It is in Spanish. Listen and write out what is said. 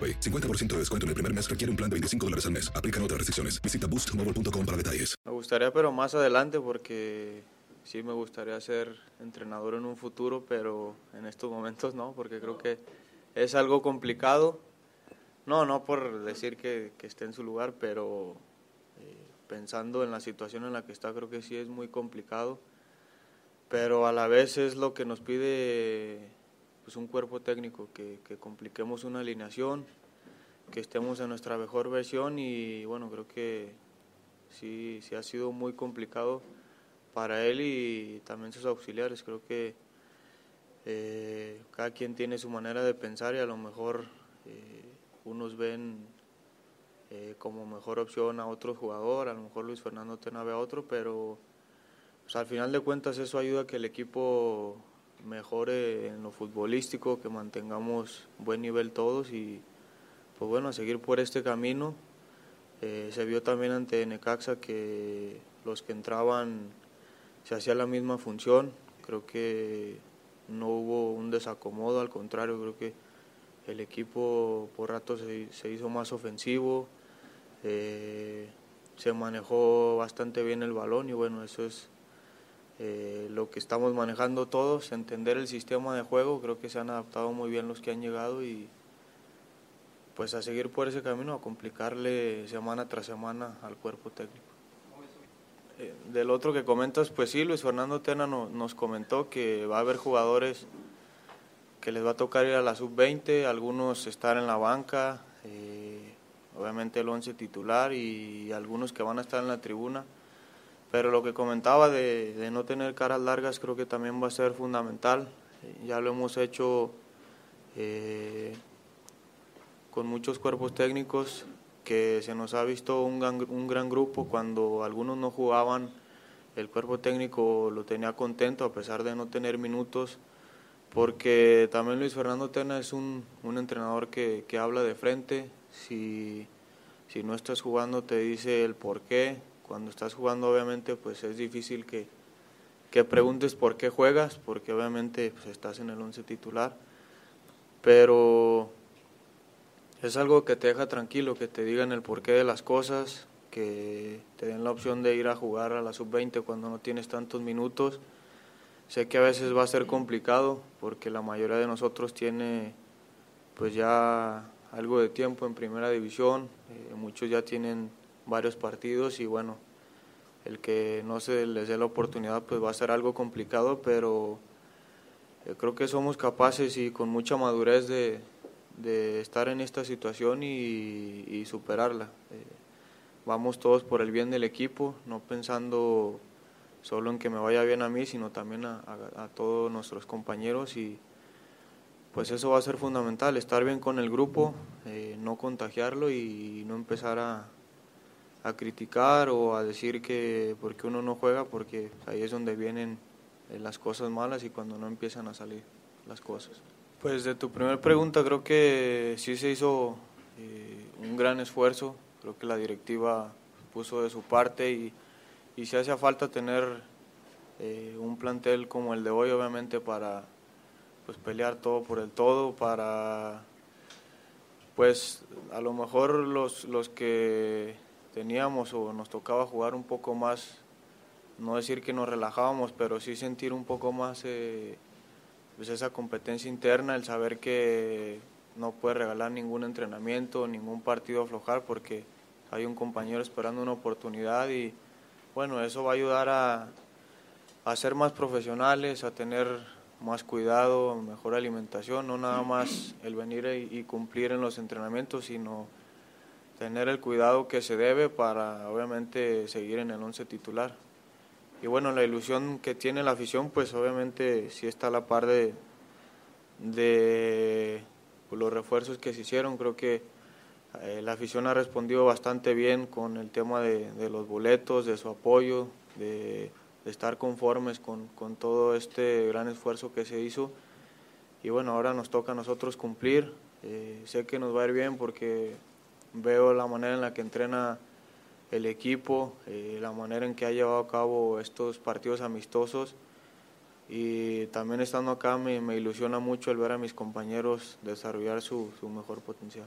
AroPay. 50% de descuento en el primer mes requiere un plan de 25 dólares al mes. Aplican otras restricciones. Visita boostmobile.com para detalles. Me gustaría, pero más adelante, porque sí me gustaría ser entrenador en un futuro, pero en estos momentos no, porque creo que es algo complicado. No, no por decir que, que esté en su lugar, pero eh, pensando en la situación en la que está, creo que sí es muy complicado. Pero a la vez es lo que nos pide pues, un cuerpo técnico, que, que compliquemos una alineación, que estemos en nuestra mejor versión y bueno, creo que sí, sí ha sido muy complicado para él y también sus auxiliares. Creo que eh, cada quien tiene su manera de pensar y a lo mejor eh, unos ven eh, como mejor opción a otro jugador, a lo mejor Luis Fernando Tena ve a otro, pero pues, al final de cuentas eso ayuda a que el equipo mejore en lo futbolístico, que mantengamos buen nivel todos y pues bueno, a seguir por este camino. Eh, se vio también ante Necaxa que los que entraban se hacía la misma función, creo que no hubo un desacomodo, al contrario, creo que el equipo por rato se, se hizo más ofensivo, eh, se manejó bastante bien el balón y bueno, eso es eh, lo que estamos manejando todos, entender el sistema de juego, creo que se han adaptado muy bien los que han llegado y pues a seguir por ese camino, a complicarle semana tras semana al cuerpo técnico. Eh, del otro que comentas, pues sí, Luis Fernando Tena no, nos comentó que va a haber jugadores que les va a tocar ir a la sub-20, algunos estar en la banca, eh, obviamente el 11 titular y algunos que van a estar en la tribuna. Pero lo que comentaba de, no tener caras largas creo que también va a ser fundamental. Eh, ya lo hemos hecho eh, con muchos cuerpos técnicos que se nos ha visto un gran, grupo cuando algunos no jugaban. El cuerpo técnico lo tenía contento a pesar de no tener minutos, porque también Luis Fernando Tena es un, entrenador que, que habla de frente. Si, si no estás jugando te dice el por qué, cuando estás jugando obviamente pues es difícil que, que preguntes por qué juegas, porque obviamente pues, estás en el once titular, pero es algo que te deja tranquilo, que te digan el porqué de las cosas, que te den la opción de ir a jugar a la sub-20 cuando no tienes tantos minutos. Sé que a veces va a ser complicado porque la mayoría de nosotros tiene pues ya algo de tiempo en primera división, eh, muchos ya tienen varios partidos y bueno, el que no se les dé la oportunidad pues va a ser algo complicado, pero eh, creo que somos capaces y con mucha madurez de, estar en esta situación y, superarla. Eh, vamos todos por el bien del equipo, no pensando solo en que me vaya bien a mí, sino también a todos nuestros compañeros y pues eso va a ser fundamental, estar bien con el grupo, eh, no contagiarlo y no empezar a, a criticar o a decir que porque uno no juega, porque ahí es donde vienen eh, las cosas malas y cuando no empiezan a salir las cosas. Pues de tu primera pregunta creo que sí se hizo eh, un gran esfuerzo, creo que la directiva puso de su parte y, y si hace falta tener eh, un plantel como el de hoy obviamente para pues pelear todo por el todo, para pues a lo mejor los, los que teníamos o nos tocaba jugar un poco más, no decir que nos relajábamos, pero sí sentir un poco más eh, pues esa competencia interna, el saber que no puede regalar ningún entrenamiento, ningún partido aflojar porque hay un compañero esperando una oportunidad y bueno, eso va a ayudar a, a ser más profesionales, a tener más cuidado, mejor alimentación, no nada más el venir y, cumplir en los entrenamientos, sino tener el cuidado que se debe para obviamente seguir en el once titular. Y bueno, la ilusión que tiene la afición, pues obviamente sí está a la par de, de los refuerzos que se hicieron. Creo que eh, la afición ha respondido bastante bien con el tema de, de los boletos, de su apoyo, de de estar conformes con, con, todo este gran esfuerzo que se hizo. Y bueno, ahora nos toca a nosotros cumplir. Eh, sé que nos va a ir bien porque veo la manera en la que entrena el equipo, eh, la manera en que ha llevado a cabo estos partidos amistosos. Y también estando acá me, me ilusiona mucho el ver a mis compañeros desarrollar su, su mejor potencial.